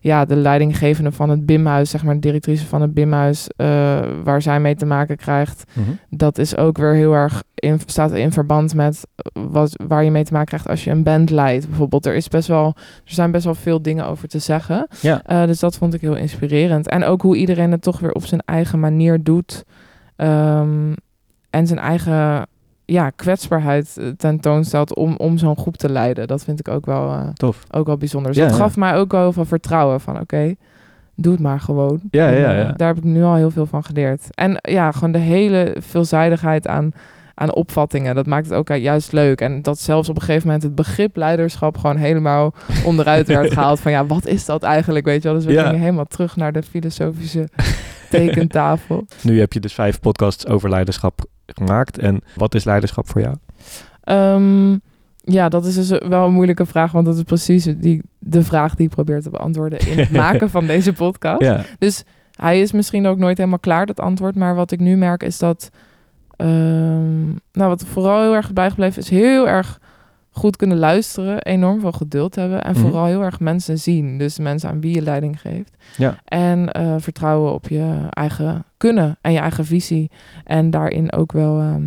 ja, de leidinggevende van het BIM-huis, zeg maar de directrice van het BIM-huis, eh, waar zij mee te maken krijgt. Mhm. Dat is ook weer heel erg in, staat in verband met wat, waar je mee te maken krijgt als je een band leidt. Bijvoorbeeld, er, is best wel, er zijn best wel veel dingen over te zeggen. Ja. Eh, dus dat vond ik heel inspirerend. En ook hoe iedereen het toch weer op zijn eigen manier doet. Ehm, en zijn eigen ja, kwetsbaarheid eh, tentoonstelt om, om zo'n groep te leiden. Dat vind ik ook wel, eh, Tof. ook wel bijzonder. Dus Ja, dat ja. gaf mij ook wel heel veel vertrouwen van oké, doe het maar gewoon. Ja, En, ja, eh, ja. daar heb ik nu al heel veel van geleerd. En ja, gewoon de hele veelzijdigheid aan, aan opvattingen. Dat maakt het ook juist leuk. En dat zelfs op een gegeven moment het begrip leiderschap gewoon helemaal onderuit werd [laughs] gehaald. Van ja, wat is dat eigenlijk? Weet je wel? Dus we Ja. gingen helemaal terug naar de filosofische [laughs] tekentafel. Nu heb je dus vijf podcasts over leiderschap gemaakt. En wat is leiderschap voor jou? Ehm, ja, dat is dus wel een moeilijke vraag, want dat is precies die, de vraag die ik probeer te beantwoorden in het [laughs] maken van deze podcast. Ja. Dus hij is misschien ook nooit helemaal klaar, dat antwoord. Maar wat ik nu merk is dat, ehm, nou wat vooral heel erg bijgebleven is, heel erg goed kunnen luisteren, enorm veel geduld hebben en Mhm. vooral heel erg mensen zien. Dus mensen aan wie je leiding geeft. Ja. En eh, vertrouwen op je eigen kunnen en je eigen visie. En daarin ook wel ehm,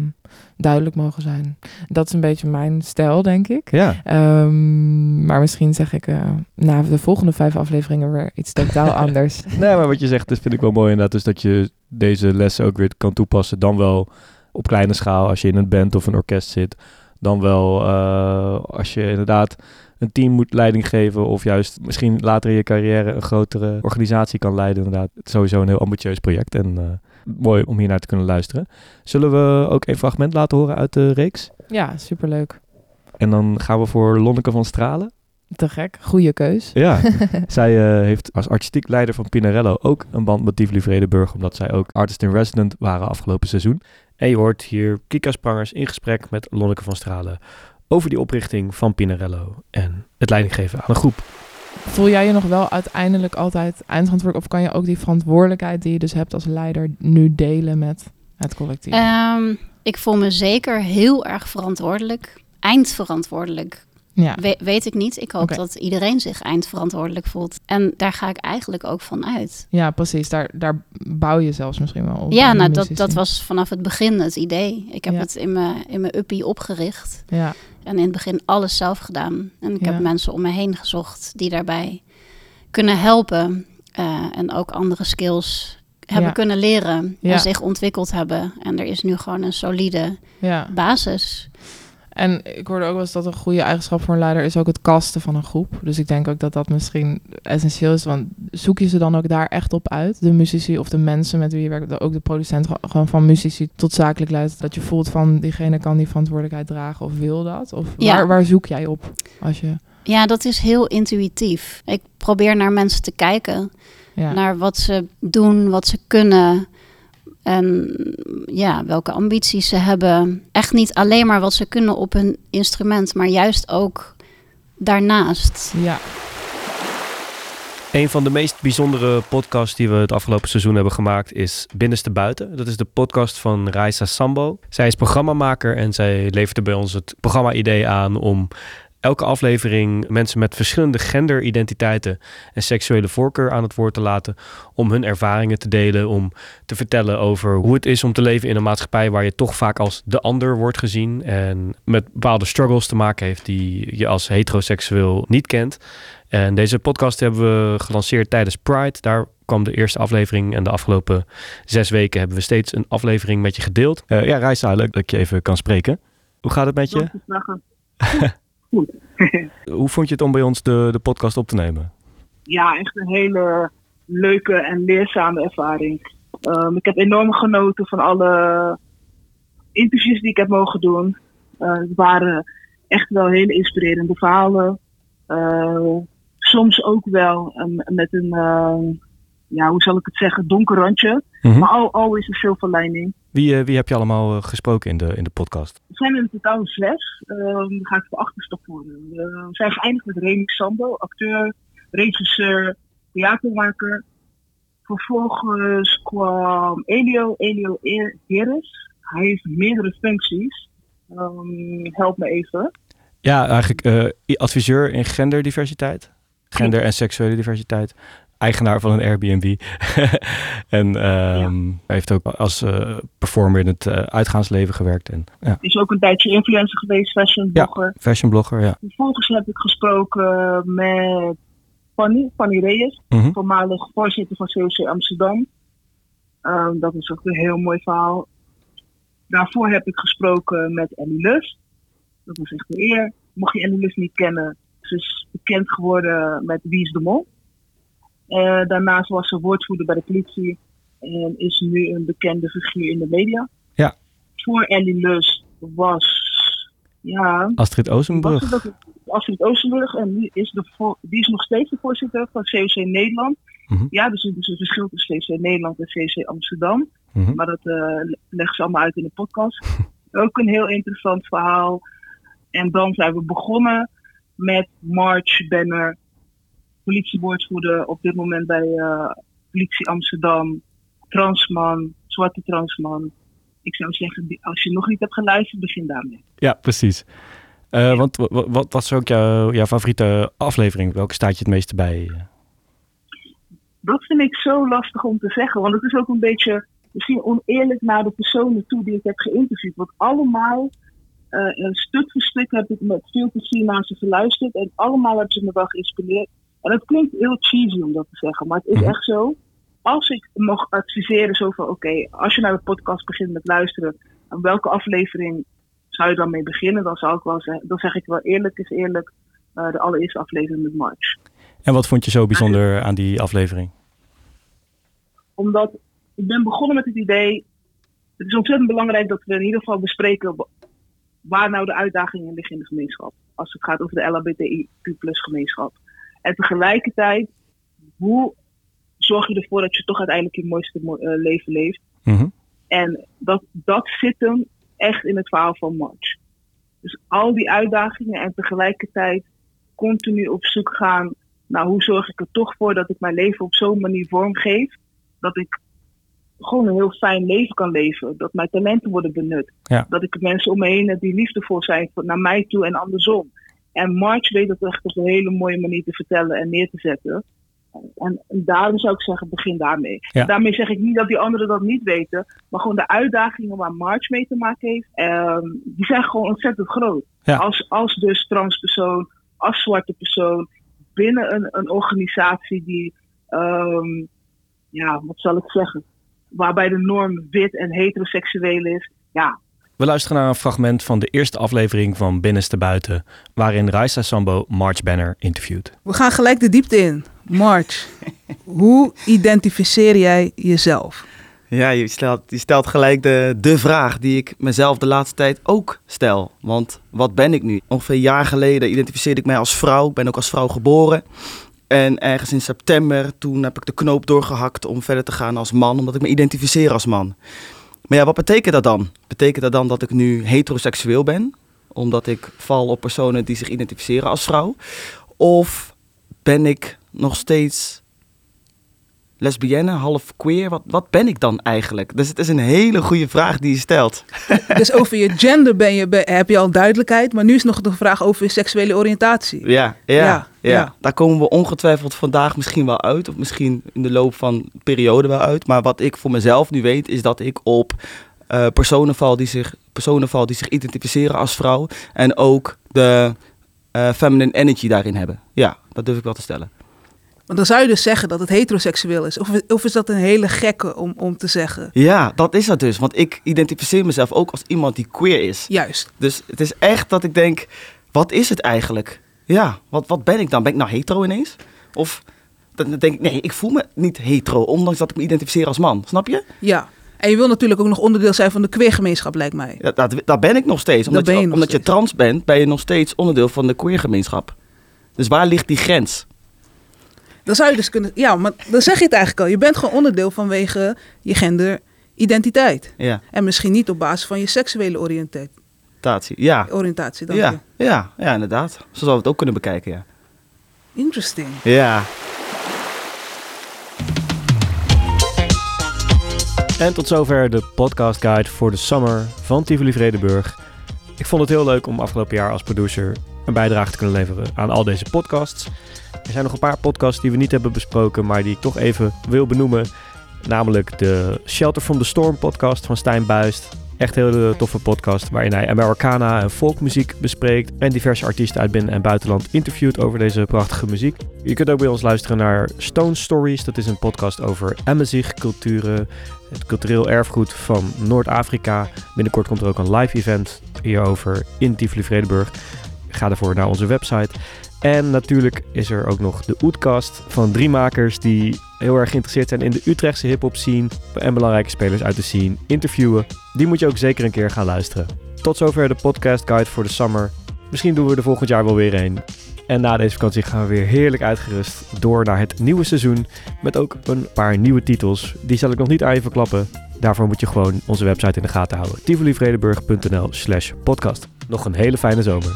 duidelijk mogen zijn. Dat is een beetje mijn stijl, denk ik. Ja. Ehm, maar misschien zeg ik eh, na de volgende vijf afleveringen weer iets totaal [laughs] anders. Nee, maar wat je zegt, dat vind ik wel mooi inderdaad. Dus dat je deze lessen ook weer kan toepassen. Dan wel op kleine schaal als je in een band of een orkest zit. Dan wel eh, als je inderdaad een team moet leiding geven. Of juist misschien later in je carrière een grotere organisatie kan leiden. Inderdaad, het is sowieso een heel ambitieus project. En eh, mooi om hier naar te kunnen luisteren. Zullen we ook een fragment laten horen uit de reeks? Ja, superleuk. En dan gaan we voor Lonneke van Stralen. Te gek. Goede keus. Ja, [laughs] zij eh, heeft als artistiek leider van Pinarello ook een band met Tivoli Vredenburg, omdat zij ook artist in resident waren afgelopen seizoen. En je hoort hier Kika Sprangers in gesprek met Lonneke van Stralen over die oprichting van Pinarello en het leidinggeven aan een groep. Voel jij je nog wel uiteindelijk altijd eindverantwoordelijk? Of kan je ook die verantwoordelijkheid die je dus hebt als leider nu delen met het collectief? Ehm, ik voel me zeker heel erg verantwoordelijk. Eindverantwoordelijk. Ja. We- weet ik niet. Ik hoop dat iedereen zich eindverantwoordelijk voelt. En daar ga ik eigenlijk ook van uit. Ja, precies. Daar, daar bouw je zelfs misschien wel op. Ja, nou, dat, dat was vanaf het begin het idee. Ik heb Ja. het in mijn, in mijn uppie opgericht. Ja. En in het begin alles zelf gedaan. En ik Ja. heb mensen om me heen gezocht die daarbij kunnen helpen. eh, en ook andere skills hebben Ja. kunnen leren. Ja. En zich ontwikkeld hebben. En er is nu gewoon een solide Ja. basis. En ik hoorde ook wel eens dat een goede eigenschap voor een leider is ook het kasten van een groep. Dus ik denk ook dat dat misschien essentieel is. Want zoek je ze dan ook daar echt op uit? De muzici of de mensen met wie je werkt. Ook de producent ge- gewoon van muzici tot zakelijk leidt. Dat je voelt van diegene kan die verantwoordelijkheid dragen of wil dat? Of Ja. waar, waar zoek jij op? Als je... Ja, dat is heel intuïtief. Ik probeer naar mensen te kijken. Ja. Naar wat ze doen, wat ze kunnen. En ja, welke ambities ze hebben. Echt niet alleen maar wat ze kunnen op hun instrument, maar juist ook daarnaast. Ja. Een van de meest bijzondere podcasts die we het afgelopen seizoen hebben gemaakt is Binnenste Buiten. Dat is de podcast van Raisa Sambo. Zij is programmamaker en zij levert er bij ons het programma-idee aan om elke aflevering mensen met verschillende genderidentiteiten en seksuele voorkeur aan het woord te laten. Om hun ervaringen te delen, om te vertellen over hoe het is om te leven in een maatschappij waar je toch vaak als de ander wordt gezien. En met bepaalde struggles te maken heeft die je als heteroseksueel niet kent. En deze podcast hebben we gelanceerd tijdens Pride. Daar kwam de eerste aflevering. En de afgelopen zes weken hebben we steeds een aflevering met je gedeeld. Eh, ja, Raisa, leuk dat ik je even kan spreken. Hoe gaat het met je? [laughs] [laughs] Hoe vond je het om bij ons de, de podcast op te nemen? ja, echt een hele leuke en leerzame ervaring. Ehm, ik heb enorm genoten van alle interviews die ik heb mogen doen. Eh, het waren echt wel hele inspirerende verhalen. Eh, soms ook wel een- met een, eh, ja, hoe zal ik het zeggen, donker randje. Mhm. Maar al, always een silver lining. Wie, eh, wie heb je allemaal eh, gesproken in de, in de podcast? Er zijn er in totaal zes. Daar ga ik voor achterstap voor. Eh, we zijn geëindigd met Remy Sambo, acteur, regisseur, theatermaker. Vervolgens kwam Elio, Elio E- Heres. Hij heeft meerdere functies. Ehm, help me even. Ja, eigenlijk adviseur in genderdiversiteit. Gender- en seksuele diversiteit. Eigenaar van een Airbnb. [laughs] en ehm, hij heeft ook als eh, performer in het eh, uitgaansleven gewerkt. En, ja, Is ook een tijdje influencer geweest, fashion blogger. fashionblogger, ja. Vervolgens heb ik gesproken met Fanny, Fanny Reyes, Mhm. voormalig voorzitter van COC Amsterdam. Ehm, dat is ook een heel mooi verhaal. Daarvoor heb ik gesproken met Ellie Lust. Dat was echt een eer. Mocht je Ellie Lust niet kennen, ze is bekend geworden met Wie is de Mol. Eh, daarnaast was ze woordvoerder bij de politie en is nu een bekende figuur in de media. Ja. Voor Ellie Lust was, ja, Astrid Oostenbrug. was het ook Astrid Oostenburg en die is, de die is nog steeds de voorzitter van COC Nederland. Mhm. Ja, dus er is een verschil tussen COC Nederland en COC Amsterdam. Mhm. Maar dat eh, leggen ze allemaal uit in de podcast. [laughs] ook een heel interessant verhaal. En dan zijn we begonnen met March Banner, politiewoordvoerder op dit moment bij eh, Politie Amsterdam, transman, zwarte transman. Ik zou zeggen, als je nog niet hebt geluisterd, begin daarmee. Ja, precies. Eh, want wa- wa- wat was ook jouw, jouw favoriete aflevering? Welke staat je het meeste bij? Dat vind ik zo lastig om te zeggen, want het is ook een beetje misschien oneerlijk naar de personen toe die ik heb geïnterviewd. Want allemaal, een stuk voor stuk heb ik met veel plezier naar ze geluisterd en allemaal hebben ze me wel geïnspireerd. En het klinkt heel cheesy om dat te zeggen, maar het is echt zo. Als ik mag adviseren, zo van oké, als je naar de podcast begint met luisteren, aan welke aflevering zou je dan mee beginnen? Dan zou ik wel zeggen, dan zeg ik wel eerlijk is eerlijk, eh, de allereerste aflevering met March. En wat vond je zo bijzonder aan die aflevering? Omdat ik ben begonnen met het idee. Het is ontzettend belangrijk dat we in ieder geval bespreken wa- waar nou de uitdagingen liggen in de gemeenschap. Als het gaat over de LHBTIQ gemeenschap. En tegelijkertijd, hoe zorg je ervoor dat je toch uiteindelijk je mooiste mo- eh, leven leeft? Mhm. En dat, dat zit hem echt in het verhaal van March. Dus al die uitdagingen en tegelijkertijd continu op zoek gaan naar hoe zorg ik er toch voor dat ik mijn leven op zo'n manier vormgeef. Dat ik gewoon een heel fijn leven kan leven. Dat mijn talenten worden benut. Ja. Dat ik mensen om me heen heb die liefdevol zijn naar mij toe en andersom. En March weet dat echt op een hele mooie manier te vertellen en neer te zetten. En, en daarom zou ik zeggen, begin daarmee. Ja. Daarmee zeg ik niet dat die anderen dat niet weten. Maar gewoon de uitdagingen waar March mee te maken heeft, ehm, die zijn gewoon ontzettend groot. Ja. Als, als dus transpersoon, als zwarte persoon, binnen een, een organisatie die, ehm, ja, wat zal ik zeggen, waarbij de norm wit en heteroseksueel is. Ja, We luisteren naar een fragment van de eerste aflevering van Binnenste Buiten, waarin Raisa Sambo March Banner interviewt. We gaan gelijk de diepte in. March, [laughs] hoe identificeer jij jezelf? Ja, je stelt, je stelt gelijk de, de vraag die ik mezelf de laatste tijd ook stel. Want wat ben ik nu? Ongeveer een jaar geleden identificeerde ik mij als vrouw. Ik ben ook als vrouw geboren. En ergens in september, toen heb ik de knoop doorgehakt om verder te gaan als man, omdat ik me identificeer als man. Maar ja, wat betekent dat dan? Betekent dat dan dat ik nu heteroseksueel ben? Omdat ik val op personen die zich identificeren als vrouw? Of ben ik nog steeds lesbienne, half queer. Wat, wat ben ik dan eigenlijk? Dus het is een hele goede vraag die je stelt. [laughs] Dus over je gender ben je, heb je al duidelijkheid. Maar nu is nog de vraag over je seksuele oriëntatie. Ja, ja, Ja, ja, ja. daar komen we ongetwijfeld vandaag misschien wel uit. Of misschien in de loop van de periode wel uit. Maar wat ik voor mezelf nu weet, is dat ik op eh, personen, val die zich, personen val die zich identificeren als vrouw. En ook de eh, feminine energy daarin hebben. Ja, dat durf ik wel te stellen. Want dan zou je dus zeggen dat het heteroseksueel is. Of, of is dat een hele gekke om, om te zeggen? Ja, dat is dat dus. Want ik identificeer mezelf ook als iemand die queer is. Juist. Dus het is echt dat ik denk, wat is het eigenlijk? Ja, wat, wat ben ik dan? Ben ik nou hetero ineens? Of dan denk ik, nee, ik voel me niet hetero, ondanks dat ik me identificeer als man. Snap je? Ja. En je wil natuurlijk ook nog onderdeel zijn van de queergemeenschap, lijkt mij. Ja, dat, dat ben ik nog steeds. Omdat, ben je, je nog omdat je trans bent, ben je nog steeds onderdeel van de queergemeenschap. Dus waar ligt die grens? Dan zou je dus kunnen... Ja, maar dan zeg je het eigenlijk al. Je bent gewoon onderdeel vanwege je genderidentiteit. Ja, En misschien niet op basis van je seksuele oriëntatie. tatie. Ja. Oriëntatie, dank Ja, je. ja, ja, inderdaad. Zo zouden we het ook kunnen bekijken, ja. Interesting. Ja. En tot zover de podcast guide voor de summer van Tivoli Vredenburg. Ik vond het heel leuk om afgelopen jaar als producer een bijdrage te kunnen leveren aan al deze podcasts. Er zijn nog een paar podcasts die we niet hebben besproken, maar die ik toch even wil benoemen. Namelijk de Shelter from the Storm podcast van Stijn Buist. Echt een hele toffe podcast waarin hij Americana en folkmuziek bespreekt. En diverse artiesten uit binnen- en buitenland interviewt over deze prachtige muziek. Je kunt ook bij ons luisteren naar Stone Stories. Dat is een podcast over Amazigh culturen. Het cultureel erfgoed van Noord-Afrika. Binnenkort komt er ook een live event hierover in Tivoli Vredenburg. Ga daarvoor naar onze website. En natuurlijk is er ook nog de Oetkast van drie makers die heel erg geïnteresseerd zijn in de Utrechtse hip-hop scene en belangrijke spelers uit de scene interviewen. Die moet je ook zeker een keer gaan luisteren. Tot zover de podcast guide voor de summer. Misschien doen we er volgend jaar wel weer een. En na deze vakantie gaan we weer heerlijk uitgerust door naar het nieuwe seizoen. Met ook een paar nieuwe titels. Die zal ik nog niet aan je verklappen. Daarvoor moet je gewoon onze website in de gaten houden. tivolivredenburg.nl slash podcast. Nog een hele fijne zomer.